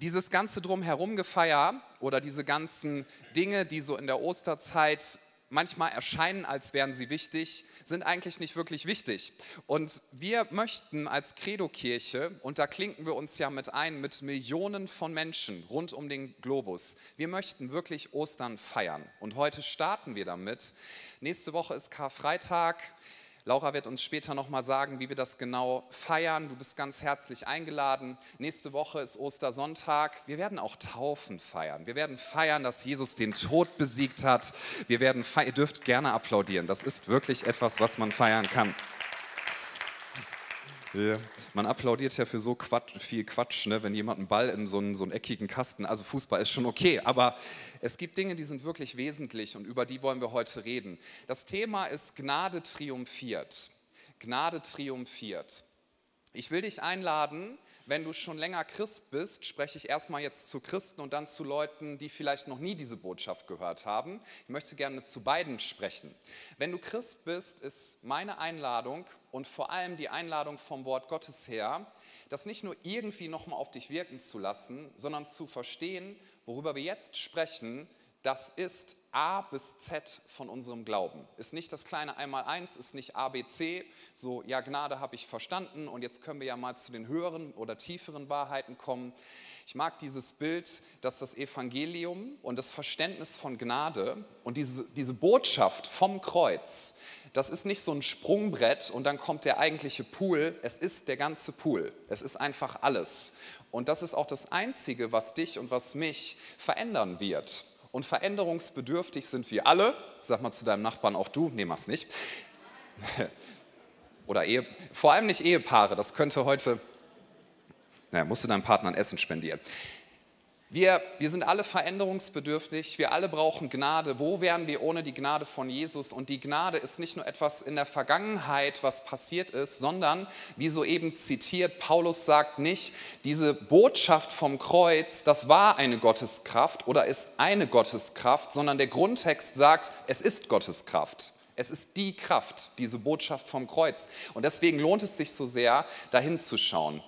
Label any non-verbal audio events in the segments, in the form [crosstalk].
Dieses ganze Drumherum gefeier oder diese ganzen Dinge, die so in der Osterzeit manchmal erscheinen, als wären sie wichtig, sind eigentlich nicht wirklich wichtig. Und wir möchten als Credo-Kirche, und da klinken wir uns ja mit ein, mit Millionen von Menschen rund um den Globus, wir möchten wirklich Ostern feiern. Und heute starten wir damit. Nächste Woche ist Karfreitag. Laura wird uns später nochmal sagen, wie wir das genau feiern. Du bist ganz herzlich eingeladen. Nächste Woche ist Ostersonntag. Wir werden auch Taufen feiern. Wir werden feiern, dass Jesus den Tod besiegt hat. Wir werden feiern. Ihr dürft gerne applaudieren. Das ist wirklich etwas, was man feiern kann. Ja. Man applaudiert ja für so Quatsch, viel Quatsch, ne? wenn jemand einen Ball in so einen, so einen eckigen Kasten, also Fußball ist schon okay, aber es gibt Dinge, die sind wirklich wesentlich und über die wollen wir heute reden. Das Thema ist Gnade triumphiert. Gnade triumphiert. Ich will dich einladen, wenn du schon länger Christ bist, spreche ich erstmal jetzt zu Christen und dann zu Leuten, die vielleicht noch nie diese Botschaft gehört haben. Ich möchte gerne zu beiden sprechen. Wenn du Christ bist, ist meine Einladung und vor allem die Einladung vom Wort Gottes her, das nicht nur irgendwie nochmal auf dich wirken zu lassen, sondern zu verstehen, worüber wir jetzt sprechen, das ist A bis Z von unserem Glauben. Ist nicht das kleine Einmaleins, ist nicht ABC, so ja, Gnade habe ich verstanden und jetzt können wir ja mal zu den höheren oder tieferen Wahrheiten kommen. Ich mag dieses Bild, dass das Evangelium und das Verständnis von Gnade und diese, diese Botschaft vom Kreuz, das ist nicht so ein Sprungbrett und dann kommt der eigentliche Pool, es ist der ganze Pool, es ist einfach alles. Und das ist auch das Einzige, was dich und was mich verändern wird. Und veränderungsbedürftig sind wir alle. Sag mal zu deinem Nachbarn auch du, nee, mach's nicht. [laughs] Oder Ehe, vor allem nicht Ehepaare, das könnte heute, naja, musst du deinem Partner ein Essen spendieren. Wir, wir sind alle veränderungsbedürftig, wir alle brauchen Gnade. Wo wären wir ohne die Gnade von Jesus? Und die Gnade ist nicht nur etwas in der Vergangenheit, was passiert ist, sondern, wie soeben zitiert, Paulus sagt nicht, diese Botschaft vom Kreuz, das war eine Gotteskraft oder ist eine Gotteskraft, sondern der Grundtext sagt, es ist Gotteskraft. Es ist die Kraft, diese Botschaft vom Kreuz. Und deswegen lohnt es sich so sehr, dahin zu schauen.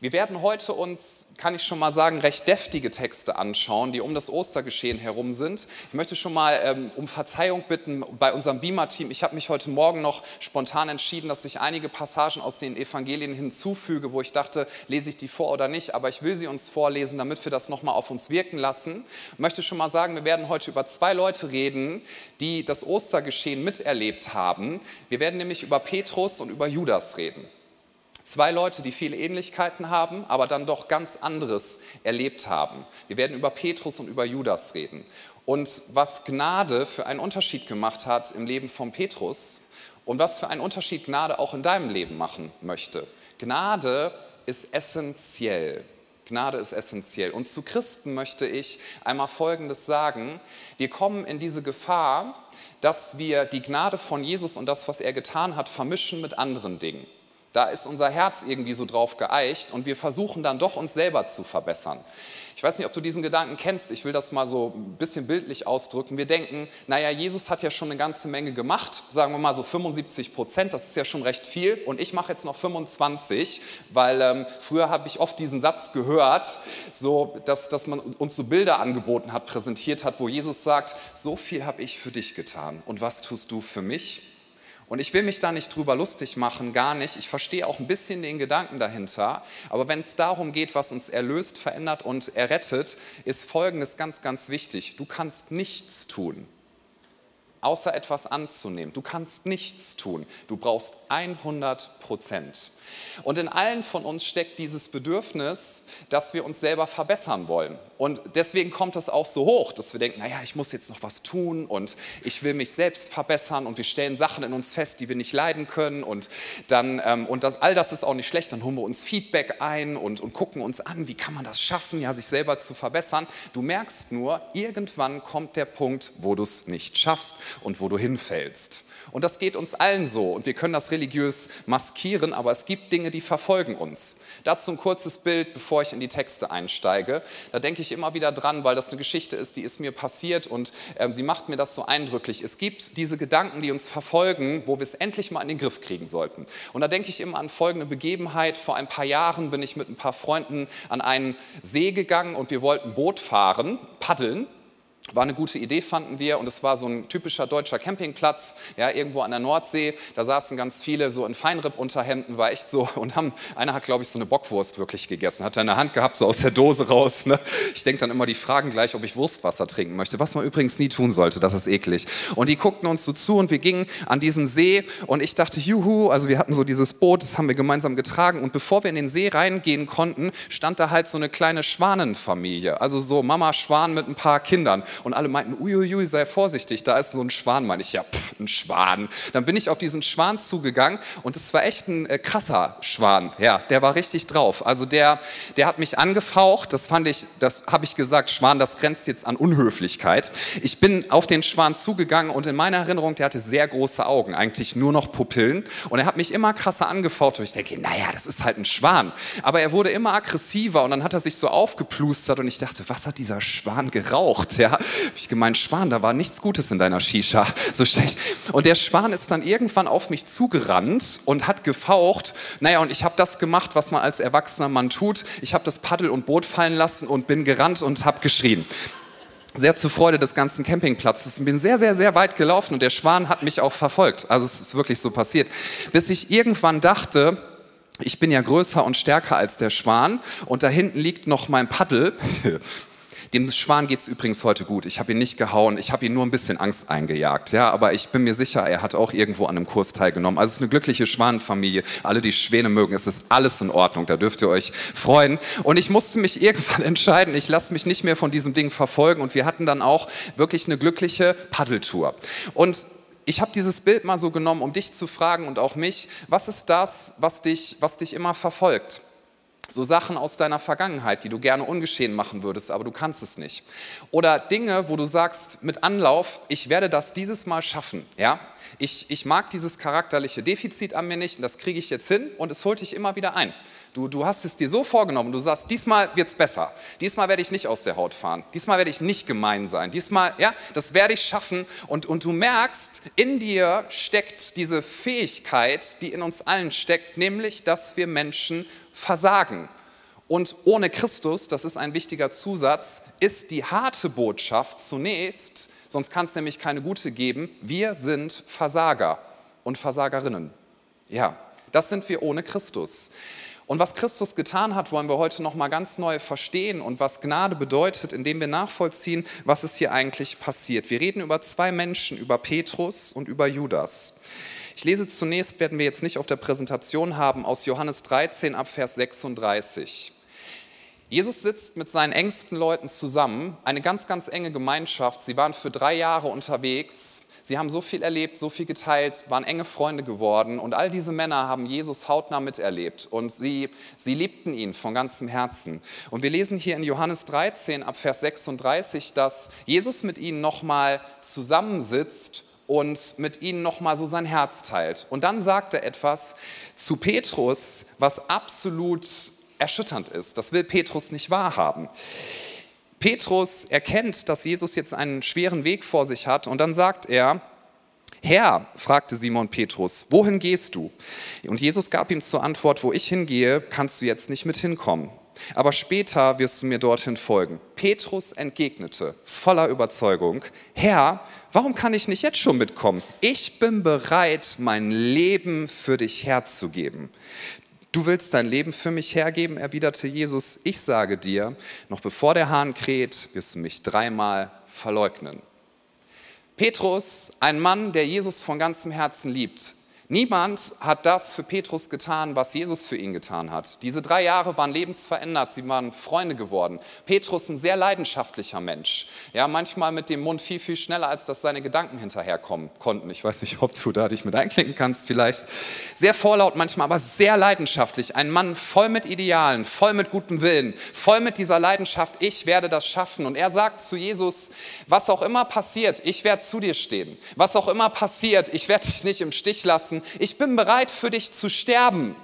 Wir werden heute uns, kann ich schon mal sagen, recht deftige Texte anschauen, die um das Ostergeschehen herum sind. Ich möchte schon mal ähm, um Verzeihung bitten bei unserem Beamer-Team. Ich habe mich heute Morgen noch spontan entschieden, dass ich einige Passagen aus den Evangelien hinzufüge, wo ich dachte, lese ich die vor oder nicht, aber ich will sie uns vorlesen, damit wir das nochmal auf uns wirken lassen. Ich möchte schon mal sagen, wir werden heute über zwei Leute reden, die das Ostergeschehen miterlebt haben. Wir werden nämlich über Petrus und über Judas reden. Zwei Leute, die viele Ähnlichkeiten haben, aber dann doch ganz anderes erlebt haben. Wir werden über Petrus und über Judas reden. Und was Gnade für einen Unterschied gemacht hat im Leben von Petrus und was für einen Unterschied Gnade auch in deinem Leben machen möchte. Gnade ist essentiell. Gnade ist essentiell. Und zu Christen möchte ich einmal Folgendes sagen. Wir kommen in diese Gefahr, dass wir die Gnade von Jesus und das, was er getan hat, vermischen mit anderen Dingen. Da ist unser Herz irgendwie so drauf geeicht und wir versuchen dann doch uns selber zu verbessern. Ich weiß nicht, ob du diesen Gedanken kennst, ich will das mal so ein bisschen bildlich ausdrücken. Wir denken, naja, Jesus hat ja schon eine ganze Menge gemacht, sagen wir mal so 75 Prozent, das ist ja schon recht viel und ich mache jetzt noch 25, weil ähm, früher habe ich oft diesen Satz gehört, so, dass, dass man uns so Bilder angeboten hat, präsentiert hat, wo Jesus sagt, so viel habe ich für dich getan und was tust du für mich? Und ich will mich da nicht drüber lustig machen, gar nicht. Ich verstehe auch ein bisschen den Gedanken dahinter. Aber wenn es darum geht, was uns erlöst, verändert und errettet, ist Folgendes ganz, ganz wichtig. Du kannst nichts tun, außer etwas anzunehmen. Du kannst nichts tun. Du brauchst 100 Prozent. Und in allen von uns steckt dieses Bedürfnis, dass wir uns selber verbessern wollen. Und deswegen kommt es auch so hoch, dass wir denken, naja, ich muss jetzt noch was tun und ich will mich selbst verbessern und wir stellen Sachen in uns fest, die wir nicht leiden können und dann, ähm, und das, all das ist auch nicht schlecht, dann holen wir uns Feedback ein und, und gucken uns an, wie kann man das schaffen, ja, sich selber zu verbessern. Du merkst nur, irgendwann kommt der Punkt, wo du es nicht schaffst und wo du hinfällst. Und das geht uns allen so und wir können das religiös maskieren, aber es gibt Dinge, die verfolgen uns. Dazu ein kurzes Bild, bevor ich in die Texte einsteige. Da denke ich immer wieder dran, weil das eine Geschichte ist, die ist mir passiert und äh, sie macht mir das so eindrücklich. Es gibt diese Gedanken, die uns verfolgen, wo wir es endlich mal in den Griff kriegen sollten. Und da denke ich immer an folgende Begebenheit. Vor ein paar Jahren bin ich mit ein paar Freunden an einen See gegangen und wir wollten Boot fahren, paddeln. War eine gute Idee, fanden wir. Und es war so ein typischer deutscher Campingplatz, ja, irgendwo an der Nordsee. Da saßen ganz viele so in Feinripp-Unterhemden, war echt so. Und haben, einer hat, glaube ich, so eine Bockwurst wirklich gegessen. Hat er in der Hand gehabt, so aus der Dose raus. Ne? Ich denke dann immer, die fragen gleich, ob ich Wurstwasser trinken möchte. Was man übrigens nie tun sollte, das ist eklig. Und die guckten uns so zu und wir gingen an diesen See. Und ich dachte, juhu, also wir hatten so dieses Boot, das haben wir gemeinsam getragen. Und bevor wir in den See reingehen konnten, stand da halt so eine kleine Schwanenfamilie. Also so Mama Schwan mit ein paar Kindern und alle meinten, uiuiui, sei vorsichtig, da ist so ein Schwan. Meine ich, ja, pff, ein Schwan. Dann bin ich auf diesen Schwan zugegangen und es war echt ein äh, krasser Schwan. Ja, der war richtig drauf. Also der, der hat mich angefaucht, das fand ich, das habe ich gesagt, Schwan, das grenzt jetzt an Unhöflichkeit. Ich bin auf den Schwan zugegangen und in meiner Erinnerung, der hatte sehr große Augen, eigentlich nur noch Pupillen und er hat mich immer krasser angefaucht und ich denke, naja, das ist halt ein Schwan. Aber er wurde immer aggressiver und dann hat er sich so aufgeplustert und ich dachte, was hat dieser Schwan geraucht? Ja, ich gemeint, Schwan, da war nichts Gutes in deiner Shisha. So schlecht. Und der Schwan ist dann irgendwann auf mich zugerannt und hat gefaucht. Naja, und ich habe das gemacht, was man als erwachsener Mann tut. Ich habe das Paddel und Boot fallen lassen und bin gerannt und habe geschrien sehr zur Freude des ganzen Campingplatzes und bin sehr, sehr, sehr weit gelaufen und der Schwan hat mich auch verfolgt. Also es ist wirklich so passiert. Bis ich irgendwann dachte, ich bin ja größer und stärker als der Schwan und da hinten liegt noch mein Paddel. [laughs] Dem Schwan geht es übrigens heute gut. Ich habe ihn nicht gehauen, ich habe ihn nur ein bisschen Angst eingejagt. Ja, aber ich bin mir sicher, er hat auch irgendwo an einem Kurs teilgenommen. Also es ist eine glückliche Schwanenfamilie. Alle, die Schwäne mögen, es ist alles in Ordnung. Da dürft ihr euch freuen. Und ich musste mich [laughs] irgendwann entscheiden, ich lasse mich nicht mehr von diesem Ding verfolgen. Und wir hatten dann auch wirklich eine glückliche Paddeltour. Und ich habe dieses Bild mal so genommen, um dich zu fragen und auch mich, was ist das, was dich, was dich immer verfolgt? So Sachen aus deiner Vergangenheit, die du gerne ungeschehen machen würdest, aber du kannst es nicht. Oder Dinge, wo du sagst mit Anlauf, ich werde das dieses Mal schaffen. Ja? Ich, ich mag dieses charakterliche Defizit an mir nicht, und das kriege ich jetzt hin und es holt dich immer wieder ein. Du, du hast es dir so vorgenommen, du sagst, diesmal wird es besser. Diesmal werde ich nicht aus der Haut fahren. Diesmal werde ich nicht gemein sein. Diesmal, ja, das werde ich schaffen. Und, und du merkst, in dir steckt diese Fähigkeit, die in uns allen steckt, nämlich, dass wir Menschen versagen. Und ohne Christus, das ist ein wichtiger Zusatz, ist die harte Botschaft zunächst, sonst kann es nämlich keine gute geben, wir sind Versager und Versagerinnen. Ja, das sind wir ohne Christus. Und was Christus getan hat, wollen wir heute noch mal ganz neu verstehen und was Gnade bedeutet, indem wir nachvollziehen, was ist hier eigentlich passiert. Wir reden über zwei Menschen, über Petrus und über Judas. Ich lese zunächst, werden wir jetzt nicht auf der Präsentation haben, aus Johannes 13 ab Vers 36. Jesus sitzt mit seinen engsten Leuten zusammen, eine ganz, ganz enge Gemeinschaft. Sie waren für drei Jahre unterwegs. Sie haben so viel erlebt, so viel geteilt, waren enge Freunde geworden. Und all diese Männer haben Jesus hautnah miterlebt. Und sie, sie liebten ihn von ganzem Herzen. Und wir lesen hier in Johannes 13 ab Vers 36, dass Jesus mit ihnen nochmal zusammensitzt und mit ihnen nochmal so sein Herz teilt. Und dann sagt er etwas zu Petrus, was absolut erschütternd ist. Das will Petrus nicht wahrhaben. Petrus erkennt, dass Jesus jetzt einen schweren Weg vor sich hat und dann sagt er, Herr, fragte Simon Petrus, wohin gehst du? Und Jesus gab ihm zur Antwort, wo ich hingehe, kannst du jetzt nicht mit hinkommen aber später wirst du mir dorthin folgen. Petrus entgegnete voller Überzeugung, Herr, warum kann ich nicht jetzt schon mitkommen? Ich bin bereit, mein Leben für dich herzugeben. Du willst dein Leben für mich hergeben, erwiderte Jesus. Ich sage dir, noch bevor der Hahn kräht, wirst du mich dreimal verleugnen. Petrus, ein Mann, der Jesus von ganzem Herzen liebt, Niemand hat das für Petrus getan, was Jesus für ihn getan hat. Diese drei Jahre waren lebensverändert, sie waren Freunde geworden. Petrus ein sehr leidenschaftlicher Mensch. Ja, manchmal mit dem Mund viel, viel schneller, als dass seine Gedanken hinterherkommen konnten. Ich weiß nicht, ob du da dich mit einklinken kannst vielleicht. Sehr vorlaut manchmal, aber sehr leidenschaftlich. Ein Mann voll mit Idealen, voll mit gutem Willen, voll mit dieser Leidenschaft, ich werde das schaffen. Und er sagt zu Jesus, was auch immer passiert, ich werde zu dir stehen. Was auch immer passiert, ich werde dich nicht im Stich lassen ich bin bereit für dich zu sterben.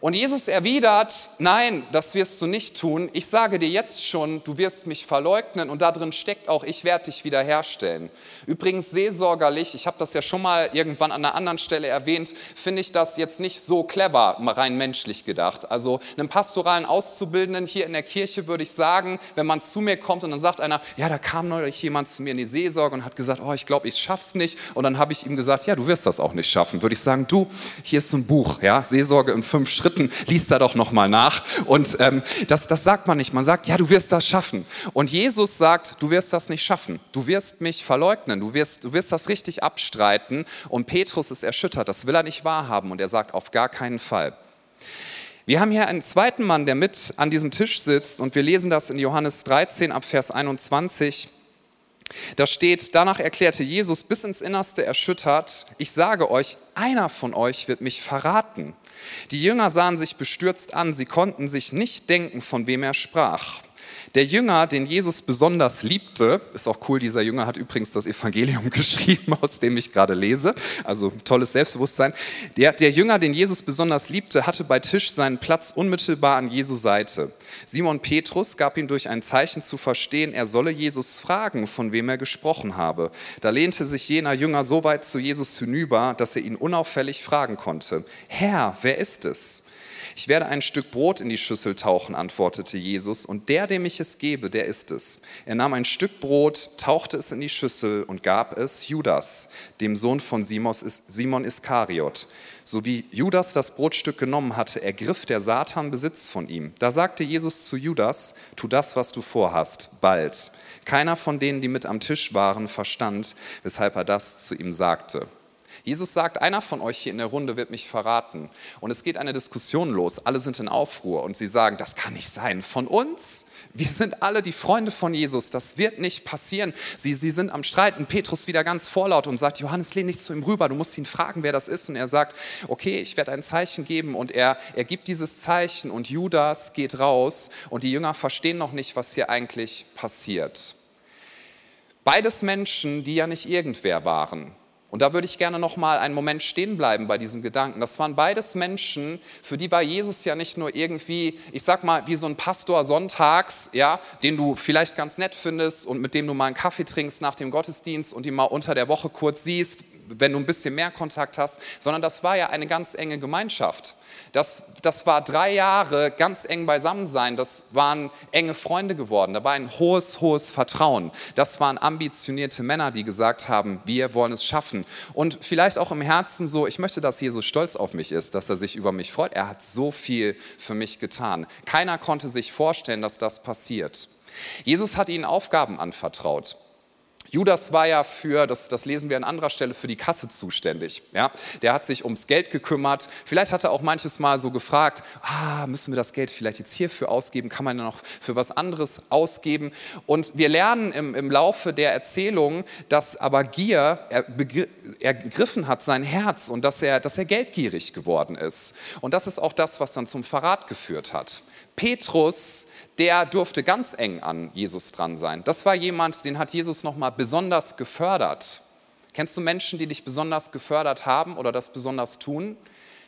Und Jesus erwidert, nein, das wirst du nicht tun. Ich sage dir jetzt schon, du wirst mich verleugnen und da drin steckt auch, ich werde dich wiederherstellen. Übrigens seelsorgerlich, ich habe das ja schon mal irgendwann an einer anderen Stelle erwähnt, finde ich das jetzt nicht so clever, rein menschlich gedacht. Also einem pastoralen Auszubildenden hier in der Kirche würde ich sagen, wenn man zu mir kommt und dann sagt einer, ja, da kam neulich jemand zu mir in die Seelsorge und hat gesagt, oh, ich glaube, ich schaff's nicht. Und dann habe ich ihm gesagt, ja, du wirst das auch nicht schaffen. Würde ich sagen, du, hier ist so ein Buch, ja, Seelsorge in fünf Schritten Schritten, liest da doch nochmal nach. Und ähm, das, das sagt man nicht. Man sagt, ja, du wirst das schaffen. Und Jesus sagt, du wirst das nicht schaffen. Du wirst mich verleugnen. Du wirst, du wirst das richtig abstreiten. Und Petrus ist erschüttert. Das will er nicht wahrhaben. Und er sagt, auf gar keinen Fall. Wir haben hier einen zweiten Mann, der mit an diesem Tisch sitzt. Und wir lesen das in Johannes 13 ab Vers 21. Da steht, danach erklärte Jesus bis ins Innerste erschüttert, ich sage euch, einer von euch wird mich verraten. Die Jünger sahen sich bestürzt an, sie konnten sich nicht denken, von wem er sprach. Der Jünger, den Jesus besonders liebte, ist auch cool, dieser Jünger hat übrigens das Evangelium [laughs] geschrieben, aus dem ich gerade lese, also tolles Selbstbewusstsein. Der, der Jünger, den Jesus besonders liebte, hatte bei Tisch seinen Platz unmittelbar an Jesu Seite. Simon Petrus gab ihm durch ein Zeichen zu verstehen, er solle Jesus fragen, von wem er gesprochen habe. Da lehnte sich jener Jünger so weit zu Jesus hinüber, dass er ihn unauffällig fragen konnte, Herr, wer ist es? Ich werde ein Stück Brot in die Schüssel tauchen, antwortete Jesus, und der, dem ich es gebe, der ist es. Er nahm ein Stück Brot, tauchte es in die Schüssel und gab es Judas, dem Sohn von Simon Iskariot. So wie Judas das Brotstück genommen hatte, ergriff der Satan Besitz von ihm. Da sagte Jesus zu Judas, tu das, was du vorhast, bald. Keiner von denen, die mit am Tisch waren, verstand, weshalb er das zu ihm sagte. Jesus sagt, einer von euch hier in der Runde wird mich verraten. Und es geht eine Diskussion los. Alle sind in Aufruhr und sie sagen, das kann nicht sein. Von uns? Wir sind alle die Freunde von Jesus. Das wird nicht passieren. Sie, sie sind am Streiten. Petrus wieder ganz vorlaut und sagt, Johannes, lehn nicht zu ihm rüber. Du musst ihn fragen, wer das ist. Und er sagt, okay, ich werde ein Zeichen geben. Und er, er gibt dieses Zeichen und Judas geht raus. Und die Jünger verstehen noch nicht, was hier eigentlich passiert. Beides Menschen, die ja nicht irgendwer waren. Und da würde ich gerne noch mal einen Moment stehen bleiben bei diesem Gedanken. Das waren beides Menschen, für die war Jesus ja nicht nur irgendwie, ich sag mal, wie so ein Pastor sonntags, ja, den du vielleicht ganz nett findest und mit dem du mal einen Kaffee trinkst nach dem Gottesdienst und ihn mal unter der Woche kurz siehst, wenn du ein bisschen mehr Kontakt hast, sondern das war ja eine ganz enge Gemeinschaft. Das, das war drei Jahre ganz eng beisammen sein. Das waren enge Freunde geworden. Da war ein hohes, hohes Vertrauen. Das waren ambitionierte Männer, die gesagt haben, wir wollen es schaffen. Und vielleicht auch im Herzen so, ich möchte, dass Jesus stolz auf mich ist, dass er sich über mich freut. Er hat so viel für mich getan. Keiner konnte sich vorstellen, dass das passiert. Jesus hat ihnen Aufgaben anvertraut. Judas war ja für, das, das lesen wir an anderer Stelle, für die Kasse zuständig. Ja? Der hat sich ums Geld gekümmert. Vielleicht hat er auch manches Mal so gefragt, ah, müssen wir das Geld vielleicht jetzt hierfür ausgeben? Kann man ja noch für was anderes ausgeben? Und wir lernen im, im Laufe der Erzählung, dass aber Gier ergriffen hat sein Herz und dass er, dass er geldgierig geworden ist. Und das ist auch das, was dann zum Verrat geführt hat. Petrus, der durfte ganz eng an Jesus dran sein. Das war jemand, den hat Jesus nochmal besonders gefördert. Kennst du Menschen, die dich besonders gefördert haben oder das besonders tun?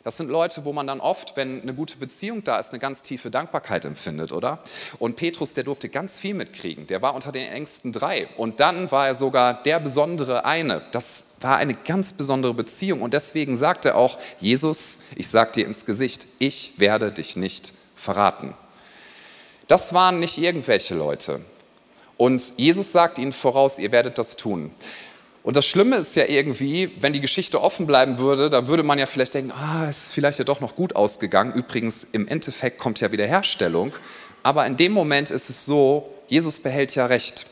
Das sind Leute, wo man dann oft, wenn eine gute Beziehung da ist, eine ganz tiefe Dankbarkeit empfindet, oder? Und Petrus, der durfte ganz viel mitkriegen. Der war unter den engsten drei. Und dann war er sogar der besondere eine. Das war eine ganz besondere Beziehung. Und deswegen sagt er auch, Jesus, ich sag dir ins Gesicht, ich werde dich nicht verraten. Das waren nicht irgendwelche Leute. Und Jesus sagt ihnen voraus, ihr werdet das tun. Und das Schlimme ist ja irgendwie, wenn die Geschichte offen bleiben würde, dann würde man ja vielleicht denken, ah, es ist vielleicht ja doch noch gut ausgegangen. Übrigens, im Endeffekt kommt ja Wiederherstellung. Aber in dem Moment ist es so, Jesus behält ja Recht.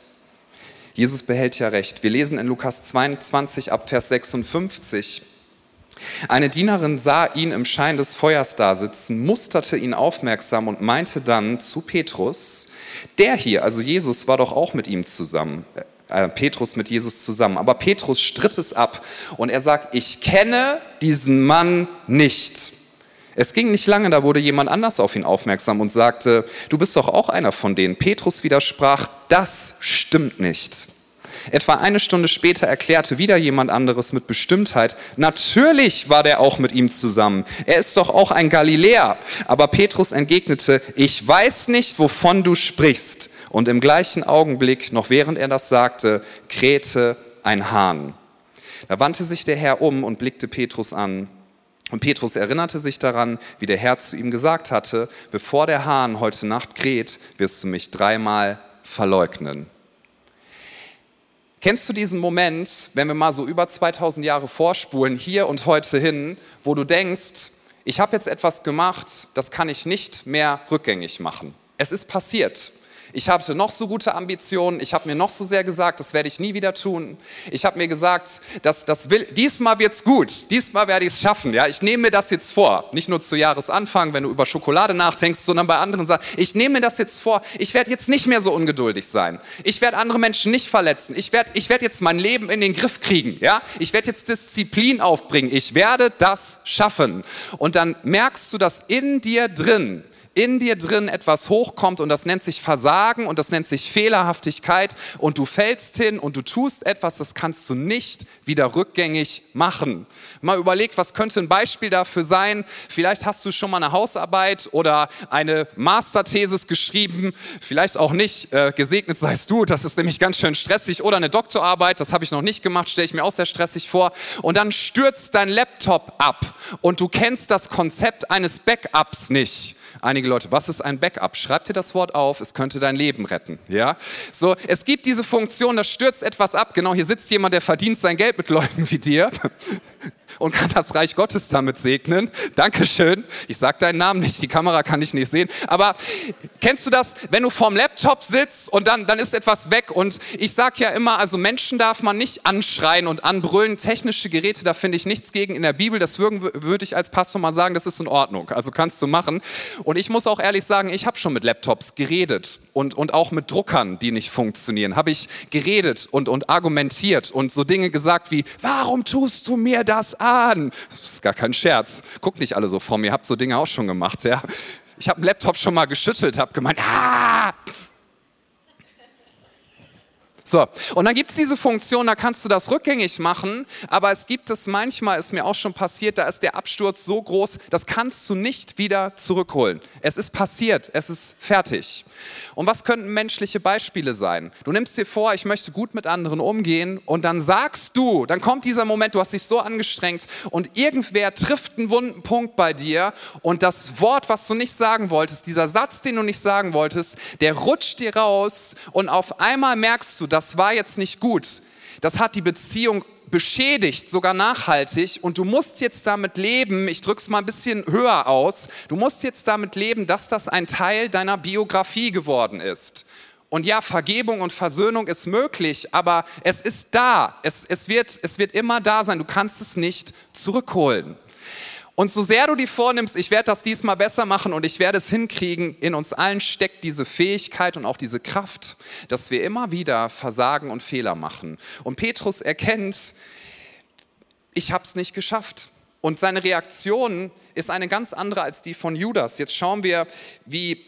Jesus behält ja Recht. Wir lesen in Lukas 22 ab Vers 56. Eine Dienerin sah ihn im Schein des Feuers dasitzen, musterte ihn aufmerksam und meinte dann zu Petrus, der hier, also Jesus, war doch auch mit ihm zusammen. Äh, Petrus mit Jesus zusammen. Aber Petrus stritt es ab und er sagt, ich kenne diesen Mann nicht. Es ging nicht lange, da wurde jemand anders auf ihn aufmerksam und sagte, du bist doch auch einer von denen. Petrus widersprach, das stimmt nicht. Etwa eine Stunde später erklärte wieder jemand anderes mit Bestimmtheit, natürlich war der auch mit ihm zusammen. Er ist doch auch ein Galiläer. Aber Petrus entgegnete, ich weiß nicht, wovon du sprichst. Und im gleichen Augenblick, noch während er das sagte, krähte ein Hahn. Da wandte sich der Herr um und blickte Petrus an. Und Petrus erinnerte sich daran, wie der Herr zu ihm gesagt hatte, bevor der Hahn heute Nacht kräht, wirst du mich dreimal verleugnen. Kennst du diesen Moment, wenn wir mal so über 2000 Jahre vorspulen, hier und heute hin, wo du denkst, ich habe jetzt etwas gemacht, das kann ich nicht mehr rückgängig machen. Es ist passiert. Ich hatte noch so gute Ambitionen, ich habe mir noch so sehr gesagt, das werde ich nie wieder tun. Ich habe mir gesagt, das, das will, diesmal wird's gut, diesmal werde ich es schaffen. Ja? Ich nehme mir das jetzt vor, nicht nur zu Jahresanfang, wenn du über Schokolade nachdenkst, sondern bei anderen Sachen. Ich nehme mir das jetzt vor, ich werde jetzt nicht mehr so ungeduldig sein. Ich werde andere Menschen nicht verletzen. Ich werde ich werd jetzt mein Leben in den Griff kriegen. Ja? Ich werde jetzt Disziplin aufbringen. Ich werde das schaffen. Und dann merkst du, dass in dir drin in dir drin etwas hochkommt und das nennt sich Versagen und das nennt sich Fehlerhaftigkeit und du fällst hin und du tust etwas, das kannst du nicht wieder rückgängig machen. Mal überlegt, was könnte ein Beispiel dafür sein? Vielleicht hast du schon mal eine Hausarbeit oder eine Masterthesis geschrieben, vielleicht auch nicht. Äh, gesegnet seist du, das ist nämlich ganz schön stressig. Oder eine Doktorarbeit, das habe ich noch nicht gemacht, stelle ich mir auch sehr stressig vor. Und dann stürzt dein Laptop ab und du kennst das Konzept eines Backups nicht. Einige Leute, was ist ein Backup? Schreib dir das Wort auf, es könnte dein Leben retten. Ja? So, es gibt diese Funktion, da stürzt etwas ab. Genau, hier sitzt jemand, der verdient sein Geld mit Leuten wie dir und kann das Reich Gottes damit segnen. Dankeschön. Ich sage deinen Namen nicht, die Kamera kann ich nicht sehen. Aber kennst du das, wenn du vorm Laptop sitzt und dann, dann ist etwas weg? Und ich sage ja immer, also Menschen darf man nicht anschreien und anbrüllen. Technische Geräte, da finde ich nichts gegen in der Bibel. Das würde ich als Pastor mal sagen, das ist in Ordnung. Also kannst du machen. Und ich muss auch ehrlich sagen, ich habe schon mit Laptops geredet und, und auch mit Druckern, die nicht funktionieren. Habe ich geredet und, und argumentiert und so Dinge gesagt wie, warum tust du mir das an? Das ist gar kein Scherz. Guckt nicht alle so vor mir, habt so Dinge auch schon gemacht. Ja? Ich habe einen Laptop schon mal geschüttelt, habe gemeint, ah! So, und dann gibt es diese Funktion, da kannst du das rückgängig machen, aber es gibt es manchmal, ist mir auch schon passiert, da ist der Absturz so groß, das kannst du nicht wieder zurückholen. Es ist passiert, es ist fertig. Und was könnten menschliche Beispiele sein? Du nimmst dir vor, ich möchte gut mit anderen umgehen und dann sagst du, dann kommt dieser Moment, du hast dich so angestrengt und irgendwer trifft einen wunden Punkt bei dir und das Wort, was du nicht sagen wolltest, dieser Satz, den du nicht sagen wolltest, der rutscht dir raus und auf einmal merkst du, dass das war jetzt nicht gut. Das hat die Beziehung beschädigt, sogar nachhaltig. Und du musst jetzt damit leben, ich drücke es mal ein bisschen höher aus, du musst jetzt damit leben, dass das ein Teil deiner Biografie geworden ist. Und ja, Vergebung und Versöhnung ist möglich, aber es ist da. Es, es, wird, es wird immer da sein. Du kannst es nicht zurückholen. Und so sehr du dir vornimmst, ich werde das diesmal besser machen und ich werde es hinkriegen, in uns allen steckt diese Fähigkeit und auch diese Kraft, dass wir immer wieder versagen und Fehler machen. Und Petrus erkennt, ich habe es nicht geschafft. Und seine Reaktion ist eine ganz andere als die von Judas. Jetzt schauen wir, wie,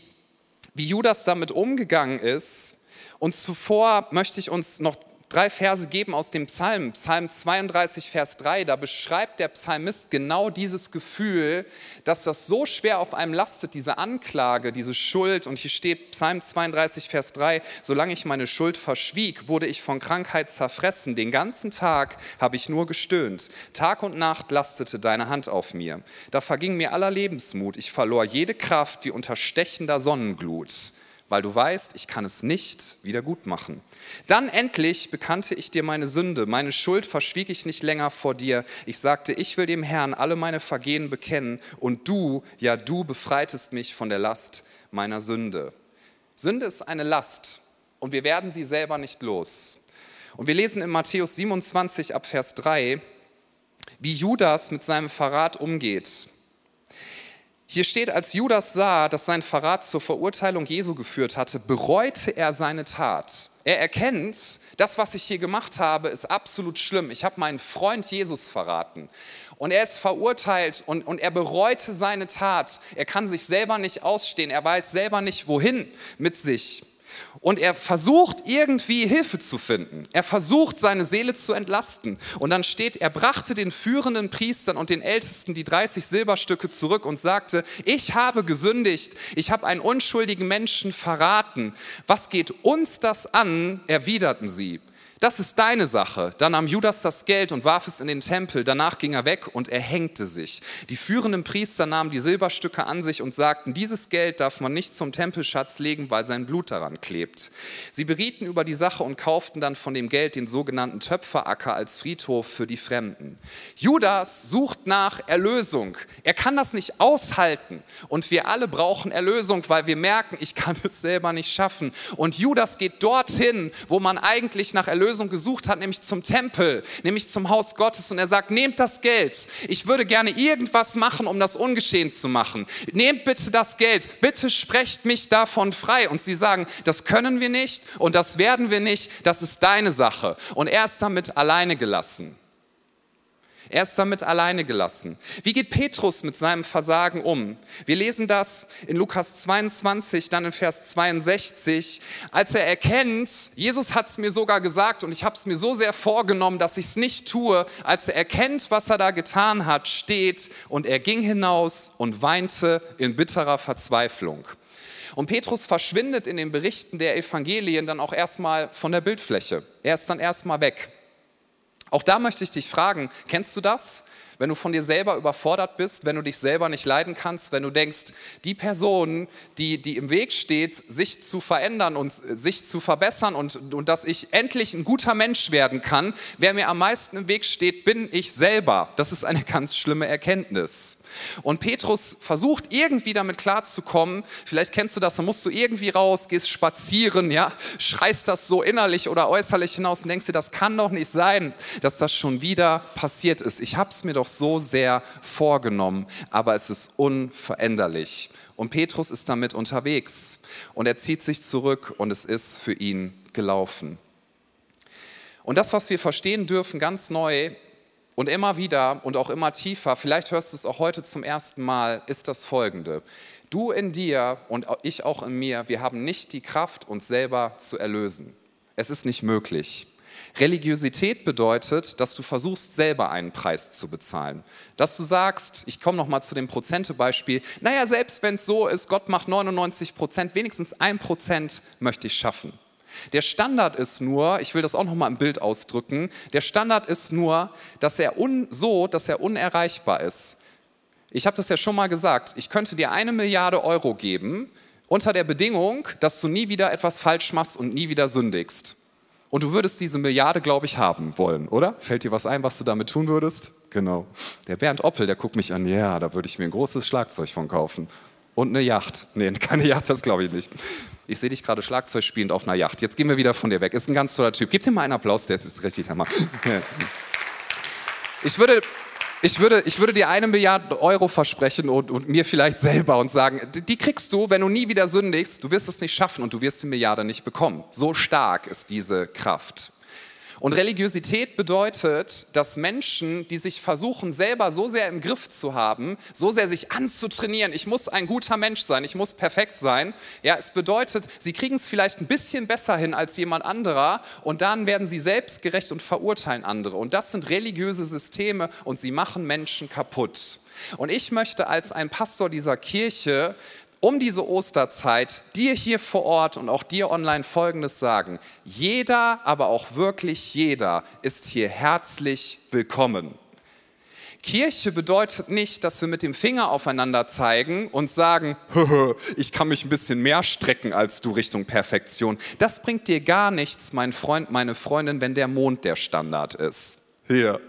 wie Judas damit umgegangen ist. Und zuvor möchte ich uns noch drei Verse geben aus dem Psalm, Psalm 32, Vers 3. Da beschreibt der Psalmist genau dieses Gefühl, dass das so schwer auf einem lastet, diese Anklage, diese Schuld. Und hier steht Psalm 32, Vers 3, solange ich meine Schuld verschwieg, wurde ich von Krankheit zerfressen. Den ganzen Tag habe ich nur gestöhnt. Tag und Nacht lastete deine Hand auf mir. Da verging mir aller Lebensmut. Ich verlor jede Kraft wie unter stechender Sonnenglut weil du weißt, ich kann es nicht wieder gut machen. Dann endlich bekannte ich dir meine Sünde, meine Schuld verschwieg ich nicht länger vor dir. Ich sagte, ich will dem Herrn alle meine Vergehen bekennen und du, ja du befreitest mich von der Last meiner Sünde. Sünde ist eine Last und wir werden sie selber nicht los. Und wir lesen in Matthäus 27 ab Vers 3, wie Judas mit seinem Verrat umgeht. Hier steht, als Judas sah, dass sein Verrat zur Verurteilung Jesu geführt hatte, bereute er seine Tat. Er erkennt, das, was ich hier gemacht habe, ist absolut schlimm. Ich habe meinen Freund Jesus verraten. Und er ist verurteilt und, und er bereute seine Tat. Er kann sich selber nicht ausstehen. Er weiß selber nicht, wohin mit sich. Und er versucht irgendwie Hilfe zu finden. Er versucht seine Seele zu entlasten. Und dann steht, er brachte den führenden Priestern und den Ältesten die 30 Silberstücke zurück und sagte, ich habe gesündigt, ich habe einen unschuldigen Menschen verraten. Was geht uns das an? erwiderten sie das ist deine Sache. Dann nahm Judas das Geld und warf es in den Tempel. Danach ging er weg und er hängte sich. Die führenden Priester nahmen die Silberstücke an sich und sagten, dieses Geld darf man nicht zum Tempelschatz legen, weil sein Blut daran klebt. Sie berieten über die Sache und kauften dann von dem Geld den sogenannten Töpferacker als Friedhof für die Fremden. Judas sucht nach Erlösung. Er kann das nicht aushalten. Und wir alle brauchen Erlösung, weil wir merken, ich kann es selber nicht schaffen. Und Judas geht dorthin, wo man eigentlich nach Erlösung Lösung gesucht hat, nämlich zum Tempel, nämlich zum Haus Gottes. Und er sagt, nehmt das Geld. Ich würde gerne irgendwas machen, um das ungeschehen zu machen. Nehmt bitte das Geld. Bitte sprecht mich davon frei. Und sie sagen, das können wir nicht und das werden wir nicht. Das ist deine Sache. Und er ist damit alleine gelassen. Er ist damit alleine gelassen. Wie geht Petrus mit seinem Versagen um? Wir lesen das in Lukas 22, dann in Vers 62, als er erkennt, Jesus hat es mir sogar gesagt und ich habe es mir so sehr vorgenommen, dass ich es nicht tue. Als er erkennt, was er da getan hat, steht und er ging hinaus und weinte in bitterer Verzweiflung. Und Petrus verschwindet in den Berichten der Evangelien dann auch erstmal von der Bildfläche. Er ist dann erstmal weg. Auch da möchte ich dich fragen, kennst du das? Wenn du von dir selber überfordert bist, wenn du dich selber nicht leiden kannst, wenn du denkst, die Person, die, die im Weg steht, sich zu verändern und sich zu verbessern und, und dass ich endlich ein guter Mensch werden kann, wer mir am meisten im Weg steht, bin ich selber. Das ist eine ganz schlimme Erkenntnis. Und Petrus versucht irgendwie damit klarzukommen. Vielleicht kennst du das, dann musst du irgendwie raus, gehst spazieren, ja, schreist das so innerlich oder äußerlich hinaus und denkst dir, das kann doch nicht sein, dass das schon wieder passiert ist. Ich habe es mir doch so sehr vorgenommen, aber es ist unveränderlich. Und Petrus ist damit unterwegs und er zieht sich zurück und es ist für ihn gelaufen. Und das, was wir verstehen dürfen, ganz neu, und immer wieder und auch immer tiefer, vielleicht hörst du es auch heute zum ersten Mal, ist das folgende. Du in dir und ich auch in mir, wir haben nicht die Kraft, uns selber zu erlösen. Es ist nicht möglich. Religiosität bedeutet, dass du versuchst, selber einen Preis zu bezahlen. Dass du sagst, ich komme nochmal zu dem Prozentebeispiel, naja, selbst wenn es so ist, Gott macht 99 Prozent, wenigstens ein Prozent möchte ich schaffen. Der Standard ist nur, ich will das auch nochmal im Bild ausdrücken, der Standard ist nur, dass er un, so, dass er unerreichbar ist. Ich habe das ja schon mal gesagt, ich könnte dir eine Milliarde Euro geben, unter der Bedingung, dass du nie wieder etwas falsch machst und nie wieder sündigst. Und du würdest diese Milliarde, glaube ich, haben wollen, oder? Fällt dir was ein, was du damit tun würdest? Genau. Der Bernd Oppel, der guckt mich an, ja, da würde ich mir ein großes Schlagzeug von kaufen. Und eine Yacht. Nee, [laughs] keine Yacht, das glaube ich nicht. Ich sehe dich gerade Schlagzeug spielend auf einer Yacht. Jetzt gehen wir wieder von dir weg. Ist ein ganz toller Typ. Gib dir mal einen Applaus, der ist richtig Hammer. [laughs] Ich würde, ich würde, ich würde dir eine Milliarde Euro versprechen und, und, mir vielleicht selber und sagen, die kriegst du, wenn du nie wieder sündigst. Du wirst es nicht schaffen und du wirst die Milliarde nicht bekommen. So stark ist diese Kraft. Und Religiosität bedeutet, dass Menschen, die sich versuchen, selber so sehr im Griff zu haben, so sehr sich anzutrainieren, ich muss ein guter Mensch sein, ich muss perfekt sein, ja, es bedeutet, sie kriegen es vielleicht ein bisschen besser hin als jemand anderer und dann werden sie selbstgerecht und verurteilen andere. Und das sind religiöse Systeme und sie machen Menschen kaputt. Und ich möchte als ein Pastor dieser Kirche um diese Osterzeit dir hier vor Ort und auch dir online Folgendes sagen. Jeder, aber auch wirklich jeder ist hier herzlich willkommen. Kirche bedeutet nicht, dass wir mit dem Finger aufeinander zeigen und sagen, [laughs] ich kann mich ein bisschen mehr strecken als du Richtung Perfektion. Das bringt dir gar nichts, mein Freund, meine Freundin, wenn der Mond der Standard ist. Hier,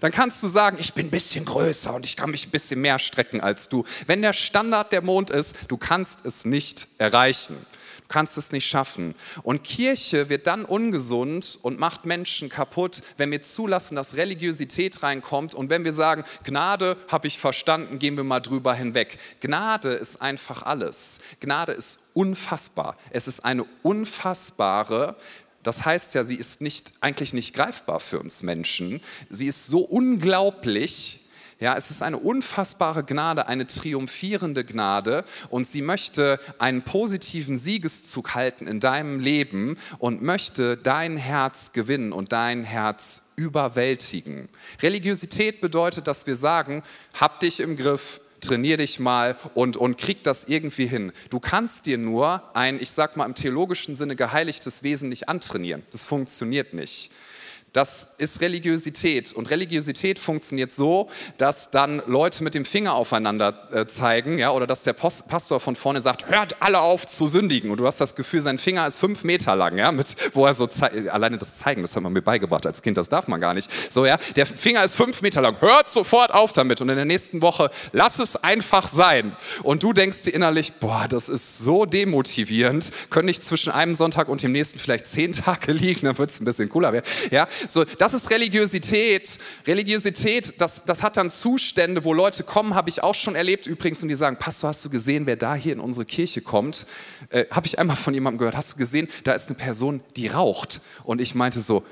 Dann kannst du sagen, ich bin ein bisschen größer und ich kann mich ein bisschen mehr strecken als du. Wenn der Standard der Mond ist, du kannst es nicht erreichen. Du kannst es nicht schaffen. Und Kirche wird dann ungesund und macht Menschen kaputt, wenn wir zulassen, dass Religiosität reinkommt und wenn wir sagen, Gnade habe ich verstanden, gehen wir mal drüber hinweg. Gnade ist einfach alles. Gnade ist unfassbar. Es ist eine unfassbare das heißt ja, sie ist nicht, eigentlich nicht greifbar für uns Menschen. Sie ist so unglaublich. Ja, es ist eine unfassbare Gnade, eine triumphierende Gnade und sie möchte einen positiven Siegeszug halten in deinem Leben und möchte dein Herz gewinnen und dein Herz überwältigen. Religiosität bedeutet, dass wir sagen, hab dich im Griff, trainier dich mal und, und krieg das irgendwie hin. Du kannst dir nur ein, ich sag mal im theologischen Sinne, geheiligtes Wesen nicht antrainieren. Das funktioniert nicht. Das ist Religiosität. Und Religiosität funktioniert so, dass dann Leute mit dem Finger aufeinander äh, zeigen, ja, oder dass der Post Pastor von vorne sagt, hört alle auf zu sündigen. Und du hast das Gefühl, sein Finger ist fünf Meter lang, ja, mit, wo er so alleine das zeigen, das hat man mir beigebracht als Kind, das darf man gar nicht. So, ja, der Finger ist fünf Meter lang, hört sofort auf damit. Und in der nächsten Woche, lass es einfach sein. Und du denkst dir innerlich, boah, das ist so demotivierend. Könnte ich zwischen einem Sonntag und dem nächsten vielleicht zehn Tage [laughs] liegen, dann wird es ein bisschen cooler werden. Ja, so, das ist Religiosität. Religiosität, das, das hat dann Zustände, wo Leute kommen, habe ich auch schon erlebt übrigens, und die sagen, Pastor, hast du gesehen, wer da hier in unsere Kirche kommt? Äh, habe ich einmal von jemandem gehört, hast du gesehen, da ist eine Person, die raucht. Und ich meinte so,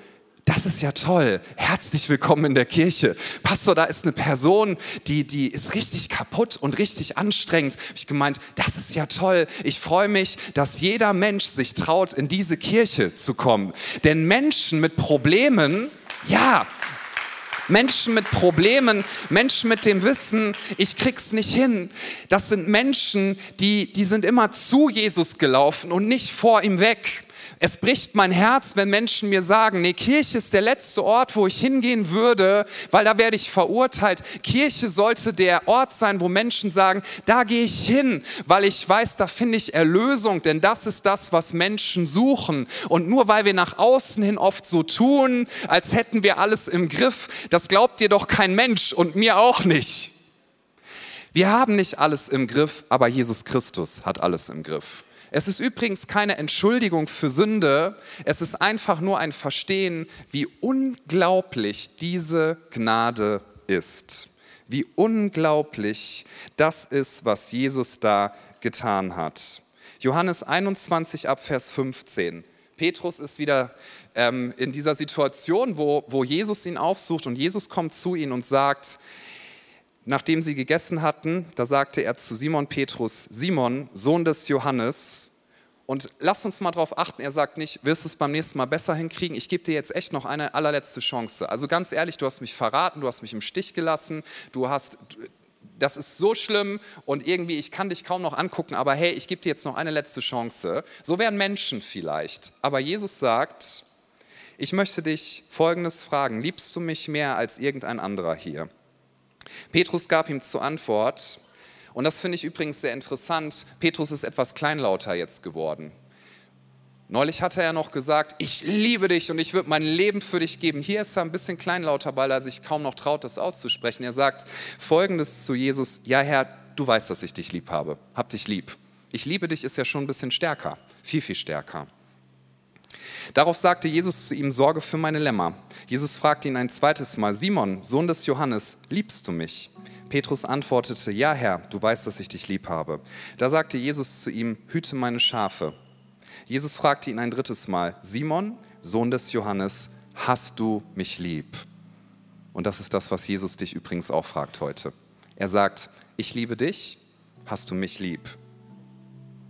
das ist ja toll. Herzlich willkommen in der Kirche. Pastor, da ist eine Person, die, die ist richtig kaputt und richtig anstrengend. Habe ich gemeint, das ist ja toll. Ich freue mich, dass jeder Mensch sich traut, in diese Kirche zu kommen. Denn Menschen mit Problemen, ja, Menschen mit Problemen, Menschen mit dem Wissen, ich krieg's nicht hin. Das sind Menschen, die, die sind immer zu Jesus gelaufen und nicht vor ihm weg. Es bricht mein Herz, wenn Menschen mir sagen, nee, Kirche ist der letzte Ort, wo ich hingehen würde, weil da werde ich verurteilt. Kirche sollte der Ort sein, wo Menschen sagen, da gehe ich hin, weil ich weiß, da finde ich Erlösung, denn das ist das, was Menschen suchen. Und nur weil wir nach außen hin oft so tun, als hätten wir alles im Griff, das glaubt dir doch kein Mensch und mir auch nicht. Wir haben nicht alles im Griff, aber Jesus Christus hat alles im Griff. Es ist übrigens keine Entschuldigung für Sünde, es ist einfach nur ein Verstehen, wie unglaublich diese Gnade ist. Wie unglaublich das ist, was Jesus da getan hat. Johannes 21 ab Vers 15. Petrus ist wieder ähm, in dieser Situation, wo, wo Jesus ihn aufsucht und Jesus kommt zu ihm und sagt, Nachdem sie gegessen hatten, da sagte er zu Simon Petrus, Simon, Sohn des Johannes, und lasst uns mal darauf achten, er sagt nicht, wirst du es beim nächsten Mal besser hinkriegen, ich gebe dir jetzt echt noch eine allerletzte Chance. Also ganz ehrlich, du hast mich verraten, du hast mich im Stich gelassen, du hast, das ist so schlimm und irgendwie, ich kann dich kaum noch angucken, aber hey, ich gebe dir jetzt noch eine letzte Chance. So wären Menschen vielleicht. Aber Jesus sagt, ich möchte dich Folgendes fragen, liebst du mich mehr als irgendein anderer hier? Petrus gab ihm zur Antwort, und das finde ich übrigens sehr interessant, Petrus ist etwas kleinlauter jetzt geworden. Neulich hatte er noch gesagt, ich liebe dich und ich würde mein Leben für dich geben. Hier ist er ein bisschen kleinlauter, weil er sich kaum noch traut, das auszusprechen. Er sagt folgendes zu Jesus, ja Herr, du weißt, dass ich dich lieb habe. Hab dich lieb. Ich liebe dich ist ja schon ein bisschen stärker, viel, viel stärker. Darauf sagte Jesus zu ihm, Sorge für meine Lämmer. Jesus fragte ihn ein zweites Mal, Simon, Sohn des Johannes, liebst du mich? Petrus antwortete, ja Herr, du weißt, dass ich dich lieb habe. Da sagte Jesus zu ihm, hüte meine Schafe. Jesus fragte ihn ein drittes Mal, Simon, Sohn des Johannes, hast du mich lieb? Und das ist das, was Jesus dich übrigens auch fragt heute. Er sagt, ich liebe dich, hast du mich lieb?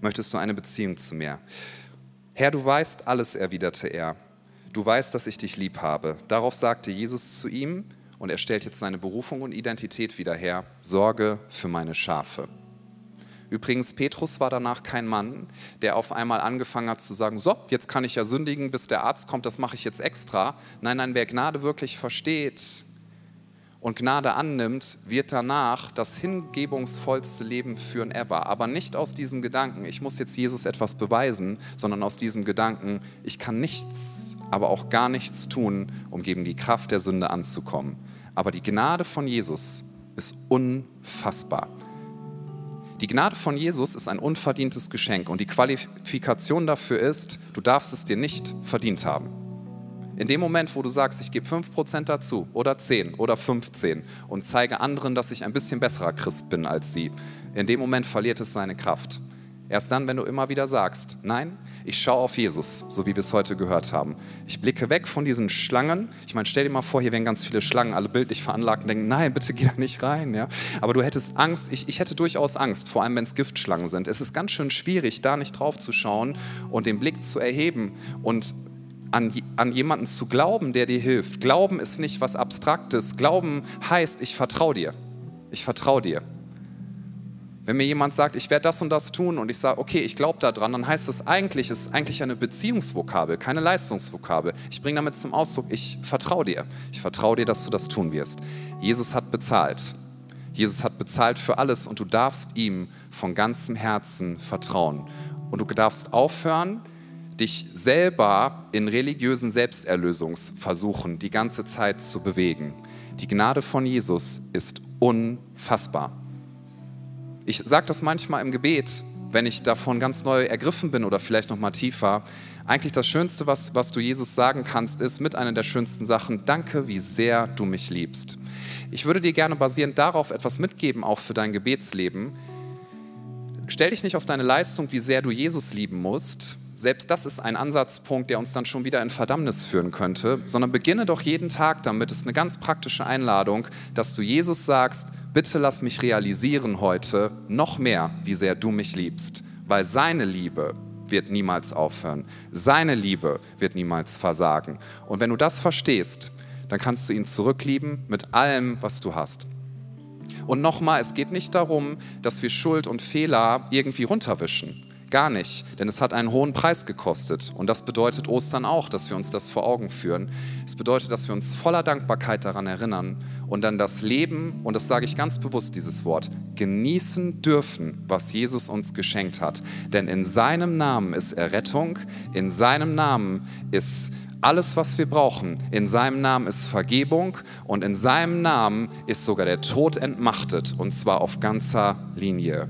Möchtest du eine Beziehung zu mir? Herr, du weißt alles, erwiderte er. Du weißt, dass ich dich lieb habe. Darauf sagte Jesus zu ihm, und er stellt jetzt seine Berufung und Identität wieder her, Sorge für meine Schafe. Übrigens, Petrus war danach kein Mann, der auf einmal angefangen hat zu sagen, so, jetzt kann ich ja sündigen, bis der Arzt kommt, das mache ich jetzt extra. Nein, nein, wer Gnade wirklich versteht, und Gnade annimmt, wird danach das hingebungsvollste Leben führen ever. Aber nicht aus diesem Gedanken, ich muss jetzt Jesus etwas beweisen, sondern aus diesem Gedanken, ich kann nichts, aber auch gar nichts tun, um gegen die Kraft der Sünde anzukommen. Aber die Gnade von Jesus ist unfassbar. Die Gnade von Jesus ist ein unverdientes Geschenk und die Qualifikation dafür ist, du darfst es dir nicht verdient haben. In dem Moment, wo du sagst, ich gebe 5% dazu oder 10 oder 15 und zeige anderen, dass ich ein bisschen besserer Christ bin als sie, in dem Moment verliert es seine Kraft. Erst dann, wenn du immer wieder sagst, nein, ich schaue auf Jesus, so wie wir es heute gehört haben. Ich blicke weg von diesen Schlangen. Ich meine, stell dir mal vor, hier wären ganz viele Schlangen, alle bildlich veranlagt und denken, nein, bitte geh da nicht rein. Ja? Aber du hättest Angst, ich, ich hätte durchaus Angst, vor allem wenn es Giftschlangen sind. Es ist ganz schön schwierig, da nicht drauf zu schauen und den Blick zu erheben und an, an jemanden zu glauben, der dir hilft. Glauben ist nicht was Abstraktes. Glauben heißt, ich vertraue dir. Ich vertraue dir. Wenn mir jemand sagt, ich werde das und das tun und ich sage, okay, ich glaube daran, dann heißt das eigentlich, es ist eigentlich eine Beziehungsvokabel, keine Leistungsvokabel. Ich bringe damit zum Ausdruck, ich vertraue dir. Ich vertraue dir, dass du das tun wirst. Jesus hat bezahlt. Jesus hat bezahlt für alles und du darfst ihm von ganzem Herzen vertrauen. Und du darfst aufhören, dich selber in religiösen Selbsterlösungsversuchen die ganze Zeit zu bewegen. Die Gnade von Jesus ist unfassbar. Ich sage das manchmal im Gebet, wenn ich davon ganz neu ergriffen bin oder vielleicht noch mal tiefer. Eigentlich das Schönste, was, was du Jesus sagen kannst, ist mit einer der schönsten Sachen, danke, wie sehr du mich liebst. Ich würde dir gerne basierend darauf etwas mitgeben, auch für dein Gebetsleben. Stell dich nicht auf deine Leistung, wie sehr du Jesus lieben musst, selbst das ist ein Ansatzpunkt, der uns dann schon wieder in Verdammnis führen könnte, sondern beginne doch jeden Tag damit. Es ist eine ganz praktische Einladung, dass du Jesus sagst, bitte lass mich realisieren heute noch mehr, wie sehr du mich liebst, weil seine Liebe wird niemals aufhören. Seine Liebe wird niemals versagen. Und wenn du das verstehst, dann kannst du ihn zurücklieben mit allem, was du hast. Und nochmal, es geht nicht darum, dass wir Schuld und Fehler irgendwie runterwischen. Gar nicht, denn es hat einen hohen Preis gekostet. Und das bedeutet Ostern auch, dass wir uns das vor Augen führen. Es bedeutet, dass wir uns voller Dankbarkeit daran erinnern und dann das Leben, und das sage ich ganz bewusst, dieses Wort, genießen dürfen, was Jesus uns geschenkt hat. Denn in seinem Namen ist Errettung, in seinem Namen ist alles, was wir brauchen. In seinem Namen ist Vergebung und in seinem Namen ist sogar der Tod entmachtet und zwar auf ganzer Linie.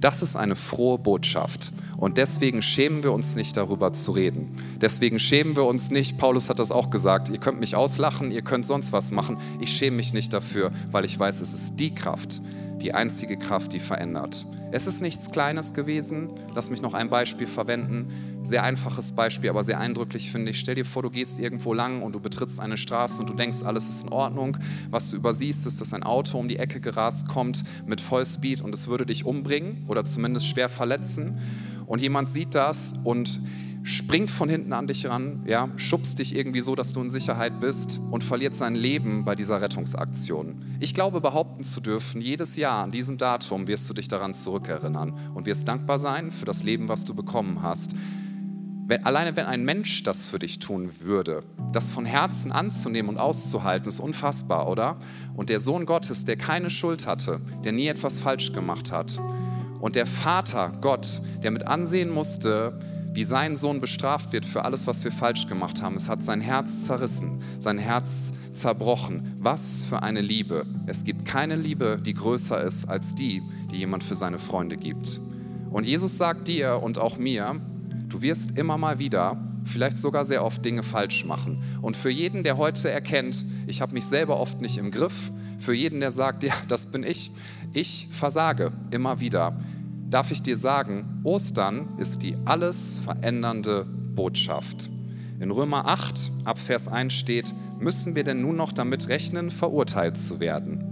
Das ist eine frohe Botschaft. Und deswegen schämen wir uns nicht darüber zu reden. Deswegen schämen wir uns nicht, Paulus hat das auch gesagt, ihr könnt mich auslachen, ihr könnt sonst was machen. Ich schäme mich nicht dafür, weil ich weiß, es ist die Kraft, die einzige Kraft, die verändert. Es ist nichts Kleines gewesen. Lass mich noch ein Beispiel verwenden. Sehr einfaches Beispiel, aber sehr eindrücklich finde ich. Stell dir vor, du gehst irgendwo lang und du betrittst eine Straße und du denkst, alles ist in Ordnung. Was du übersiehst, ist, dass ein Auto um die Ecke gerast kommt mit Vollspeed und es würde dich umbringen oder zumindest schwer verletzen. Und jemand sieht das und springt von hinten an dich ran, ja, schubst dich irgendwie so, dass du in Sicherheit bist und verliert sein Leben bei dieser Rettungsaktion. Ich glaube, behaupten zu dürfen, jedes Jahr an diesem Datum wirst du dich daran zurückerinnern und wirst dankbar sein für das Leben, was du bekommen hast. Wenn, alleine wenn ein Mensch das für dich tun würde, das von Herzen anzunehmen und auszuhalten, ist unfassbar, oder? Und der Sohn Gottes, der keine Schuld hatte, der nie etwas falsch gemacht hat, und der Vater Gott, der mit ansehen musste, wie sein Sohn bestraft wird für alles, was wir falsch gemacht haben. Es hat sein Herz zerrissen, sein Herz zerbrochen. Was für eine Liebe. Es gibt keine Liebe, die größer ist als die, die jemand für seine Freunde gibt. Und Jesus sagt dir und auch mir, du wirst immer mal wieder, vielleicht sogar sehr oft Dinge falsch machen. Und für jeden, der heute erkennt, ich habe mich selber oft nicht im Griff, für jeden, der sagt, ja, das bin ich, ich versage immer wieder darf ich dir sagen, Ostern ist die alles verändernde Botschaft. In Römer 8 ab Vers 1 steht, müssen wir denn nun noch damit rechnen, verurteilt zu werden?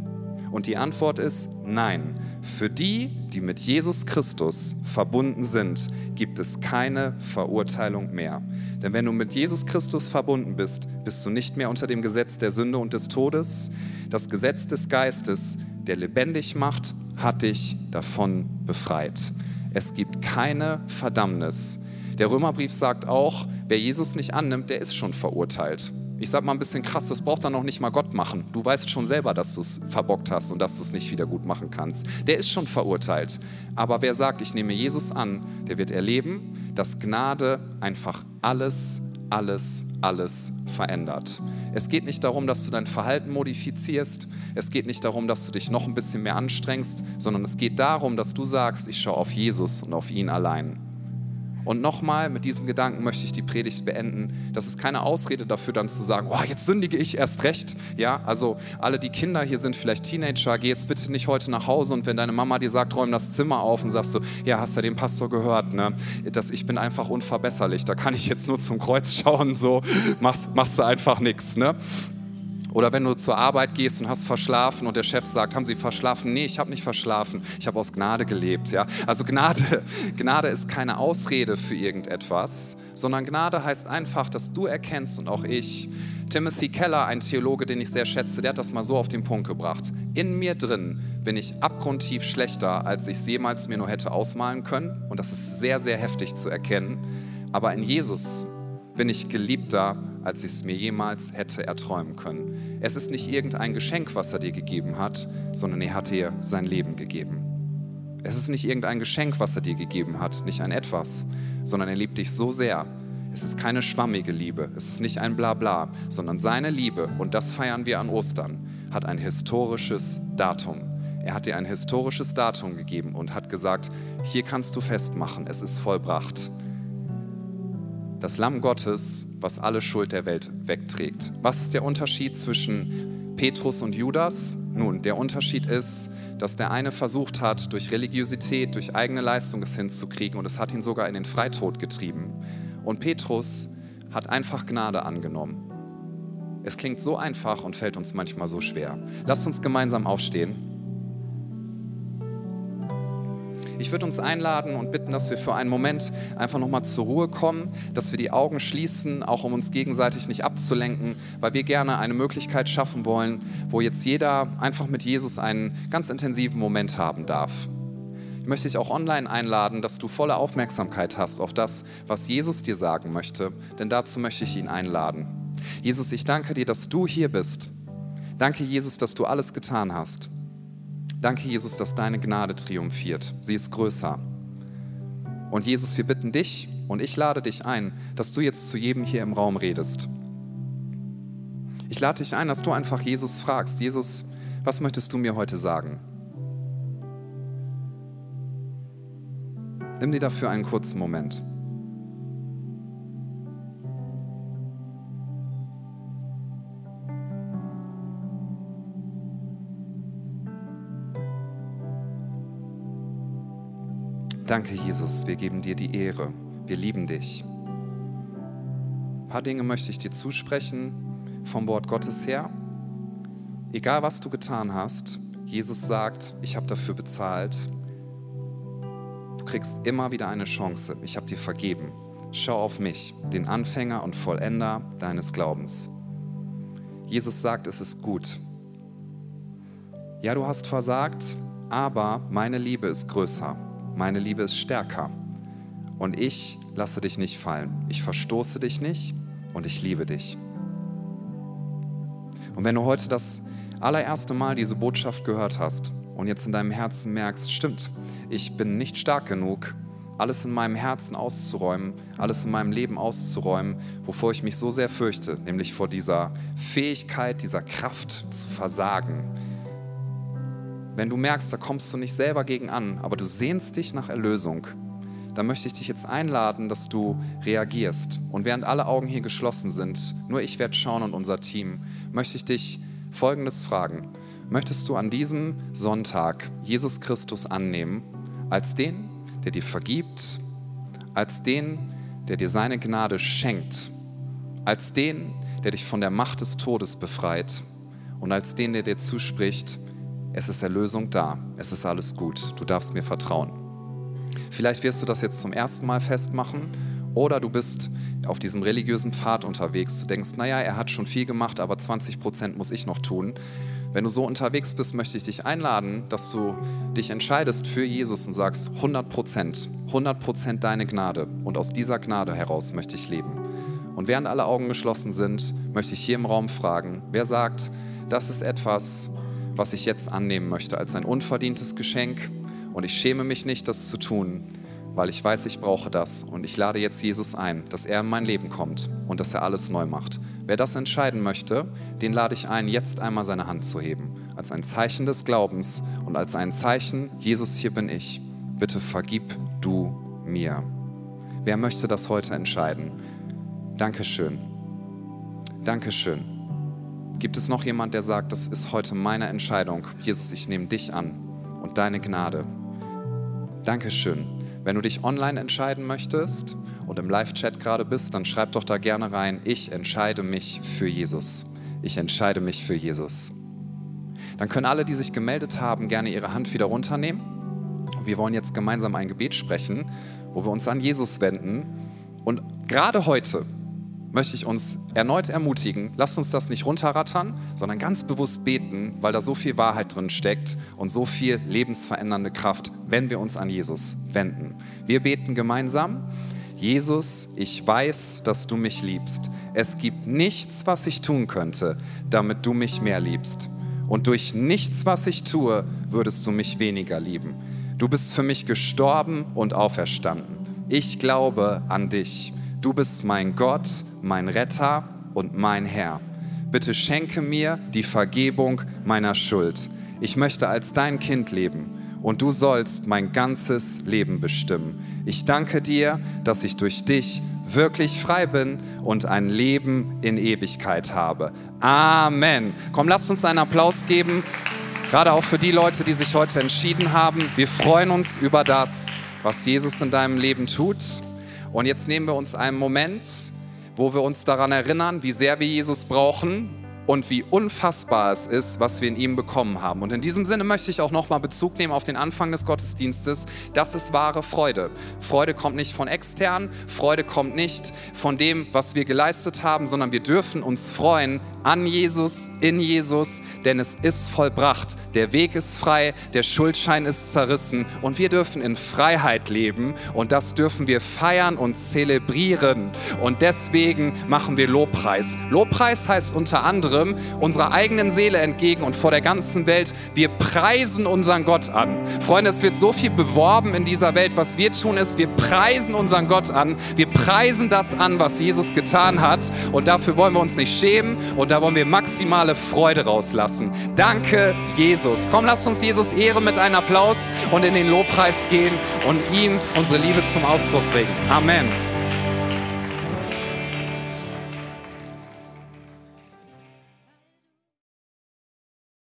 Und die Antwort ist nein. Für die, die mit Jesus Christus verbunden sind, gibt es keine Verurteilung mehr. Denn wenn du mit Jesus Christus verbunden bist, bist du nicht mehr unter dem Gesetz der Sünde und des Todes. Das Gesetz des Geistes, der lebendig macht hat dich davon befreit. Es gibt keine Verdammnis. Der Römerbrief sagt auch, wer Jesus nicht annimmt, der ist schon verurteilt. Ich sage mal ein bisschen krass, das braucht dann noch nicht mal Gott machen. Du weißt schon selber, dass du es verbockt hast und dass du es nicht wieder gut machen kannst. Der ist schon verurteilt. Aber wer sagt, ich nehme Jesus an, der wird erleben, dass Gnade einfach alles alles, alles verändert. Es geht nicht darum, dass du dein Verhalten modifizierst. Es geht nicht darum, dass du dich noch ein bisschen mehr anstrengst, sondern es geht darum, dass du sagst, ich schaue auf Jesus und auf ihn allein. Und nochmal, mit diesem Gedanken möchte ich die Predigt beenden. Das ist keine Ausrede dafür, dann zu sagen, oh, jetzt sündige ich erst recht. Ja, also alle die Kinder hier sind vielleicht Teenager, geh jetzt bitte nicht heute nach Hause und wenn deine Mama dir sagt, räum das Zimmer auf und sagst du, ja, hast ja den Pastor gehört, ne? Dass ich bin einfach unverbesserlich, da kann ich jetzt nur zum Kreuz schauen, so machst, machst du einfach nichts, ne? Oder wenn du zur Arbeit gehst und hast verschlafen und der Chef sagt, haben Sie verschlafen? Nee, ich habe nicht verschlafen. Ich habe aus Gnade gelebt. Ja? Also Gnade, [laughs] Gnade ist keine Ausrede für irgendetwas, sondern Gnade heißt einfach, dass du erkennst und auch ich. Timothy Keller, ein Theologe, den ich sehr schätze, der hat das mal so auf den Punkt gebracht. In mir drin bin ich abgrundtief schlechter, als ich es jemals mir nur hätte ausmalen können. Und das ist sehr, sehr heftig zu erkennen. Aber in Jesus bin ich geliebter, als ich es mir jemals hätte erträumen können. Es ist nicht irgendein Geschenk, was er dir gegeben hat, sondern er hat dir sein Leben gegeben. Es ist nicht irgendein Geschenk, was er dir gegeben hat, nicht ein etwas, sondern er liebt dich so sehr. Es ist keine schwammige Liebe, es ist nicht ein Blabla, sondern seine Liebe, und das feiern wir an Ostern, hat ein historisches Datum. Er hat dir ein historisches Datum gegeben und hat gesagt, hier kannst du festmachen, es ist vollbracht das Lamm Gottes, was alle Schuld der Welt wegträgt. Was ist der Unterschied zwischen Petrus und Judas? Nun, der Unterschied ist, dass der eine versucht hat, durch Religiosität, durch eigene Leistung es hinzukriegen und es hat ihn sogar in den Freitod getrieben. Und Petrus hat einfach Gnade angenommen. Es klingt so einfach und fällt uns manchmal so schwer. Lasst uns gemeinsam aufstehen. Ich würde uns einladen und bitten, dass wir für einen Moment einfach nochmal zur Ruhe kommen, dass wir die Augen schließen, auch um uns gegenseitig nicht abzulenken, weil wir gerne eine Möglichkeit schaffen wollen, wo jetzt jeder einfach mit Jesus einen ganz intensiven Moment haben darf. Ich möchte dich auch online einladen, dass du volle Aufmerksamkeit hast auf das, was Jesus dir sagen möchte, denn dazu möchte ich ihn einladen. Jesus, ich danke dir, dass du hier bist. Danke, Jesus, dass du alles getan hast. Danke, Jesus, dass deine Gnade triumphiert. Sie ist größer. Und Jesus, wir bitten dich und ich lade dich ein, dass du jetzt zu jedem hier im Raum redest. Ich lade dich ein, dass du einfach Jesus fragst, Jesus, was möchtest du mir heute sagen? Nimm dir dafür einen kurzen Moment. Danke, Jesus, wir geben dir die Ehre. Wir lieben dich. Ein paar Dinge möchte ich dir zusprechen vom Wort Gottes her. Egal, was du getan hast, Jesus sagt, ich habe dafür bezahlt. Du kriegst immer wieder eine Chance. Ich habe dir vergeben. Schau auf mich, den Anfänger und Vollender deines Glaubens. Jesus sagt, es ist gut. Ja, du hast versagt, aber meine Liebe ist größer. Meine Liebe ist stärker. Und ich lasse dich nicht fallen. Ich verstoße dich nicht und ich liebe dich. Und wenn du heute das allererste Mal diese Botschaft gehört hast und jetzt in deinem Herzen merkst, stimmt, ich bin nicht stark genug, alles in meinem Herzen auszuräumen, alles in meinem Leben auszuräumen, wovor ich mich so sehr fürchte, nämlich vor dieser Fähigkeit, dieser Kraft zu versagen, wenn du merkst, da kommst du nicht selber gegen an, aber du sehnst dich nach Erlösung, dann möchte ich dich jetzt einladen, dass du reagierst. Und während alle Augen hier geschlossen sind, nur ich werde schauen und unser Team, möchte ich dich Folgendes fragen. Möchtest du an diesem Sonntag Jesus Christus annehmen als den, der dir vergibt, als den, der dir seine Gnade schenkt, als den, der dich von der Macht des Todes befreit und als den, der dir zuspricht, es ist Erlösung da, es ist alles gut, du darfst mir vertrauen. Vielleicht wirst du das jetzt zum ersten Mal festmachen oder du bist auf diesem religiösen Pfad unterwegs. Du denkst, naja, er hat schon viel gemacht, aber 20 Prozent muss ich noch tun. Wenn du so unterwegs bist, möchte ich dich einladen, dass du dich entscheidest für Jesus und sagst, 100 Prozent, 100 Prozent deine Gnade. Und aus dieser Gnade heraus möchte ich leben. Und während alle Augen geschlossen sind, möchte ich hier im Raum fragen, wer sagt, das ist etwas, was ich jetzt annehmen möchte als ein unverdientes Geschenk und ich schäme mich nicht, das zu tun, weil ich weiß, ich brauche das. Und ich lade jetzt Jesus ein, dass er in mein Leben kommt und dass er alles neu macht. Wer das entscheiden möchte, den lade ich ein, jetzt einmal seine Hand zu heben. Als ein Zeichen des Glaubens und als ein Zeichen, Jesus, hier bin ich. Bitte vergib du mir. Wer möchte das heute entscheiden? Dankeschön. Dankeschön. Gibt es noch jemand, der sagt, das ist heute meine Entscheidung? Jesus, ich nehme dich an und deine Gnade. Dankeschön. Wenn du dich online entscheiden möchtest und im Live-Chat gerade bist, dann schreib doch da gerne rein, ich entscheide mich für Jesus. Ich entscheide mich für Jesus. Dann können alle, die sich gemeldet haben, gerne ihre Hand wieder runternehmen. Wir wollen jetzt gemeinsam ein Gebet sprechen, wo wir uns an Jesus wenden. Und gerade heute möchte ich uns erneut ermutigen, lasst uns das nicht runterrattern, sondern ganz bewusst beten, weil da so viel Wahrheit drin steckt und so viel lebensverändernde Kraft, wenn wir uns an Jesus wenden. Wir beten gemeinsam. Jesus, ich weiß, dass du mich liebst. Es gibt nichts, was ich tun könnte, damit du mich mehr liebst. Und durch nichts, was ich tue, würdest du mich weniger lieben. Du bist für mich gestorben und auferstanden. Ich glaube an dich. Du bist mein Gott, mein Retter und mein Herr. Bitte schenke mir die Vergebung meiner Schuld. Ich möchte als dein Kind leben und du sollst mein ganzes Leben bestimmen. Ich danke dir, dass ich durch dich wirklich frei bin und ein Leben in Ewigkeit habe. Amen. Komm, lasst uns einen Applaus geben, gerade auch für die Leute, die sich heute entschieden haben. Wir freuen uns über das, was Jesus in deinem Leben tut. Und jetzt nehmen wir uns einen Moment, wo wir uns daran erinnern, wie sehr wir Jesus brauchen und wie unfassbar es ist, was wir in ihm bekommen haben. Und in diesem Sinne möchte ich auch nochmal Bezug nehmen auf den Anfang des Gottesdienstes. Das ist wahre Freude. Freude kommt nicht von extern, Freude kommt nicht von dem, was wir geleistet haben, sondern wir dürfen uns freuen an Jesus, in Jesus, denn es ist vollbracht. Der Weg ist frei, der Schuldschein ist zerrissen und wir dürfen in Freiheit leben und das dürfen wir feiern und zelebrieren. Und deswegen machen wir Lobpreis. Lobpreis heißt unter anderem, anderem unserer eigenen Seele entgegen und vor der ganzen Welt. Wir preisen unseren Gott an. Freunde, es wird so viel beworben in dieser Welt. Was wir tun ist, wir preisen unseren Gott an. Wir preisen das an, was Jesus getan hat. Und dafür wollen wir uns nicht schämen und da wollen wir maximale Freude rauslassen. Danke, Jesus. Komm, lass uns Jesus ehren mit einem Applaus und in den Lobpreis gehen und ihm unsere Liebe zum Ausdruck bringen. Amen.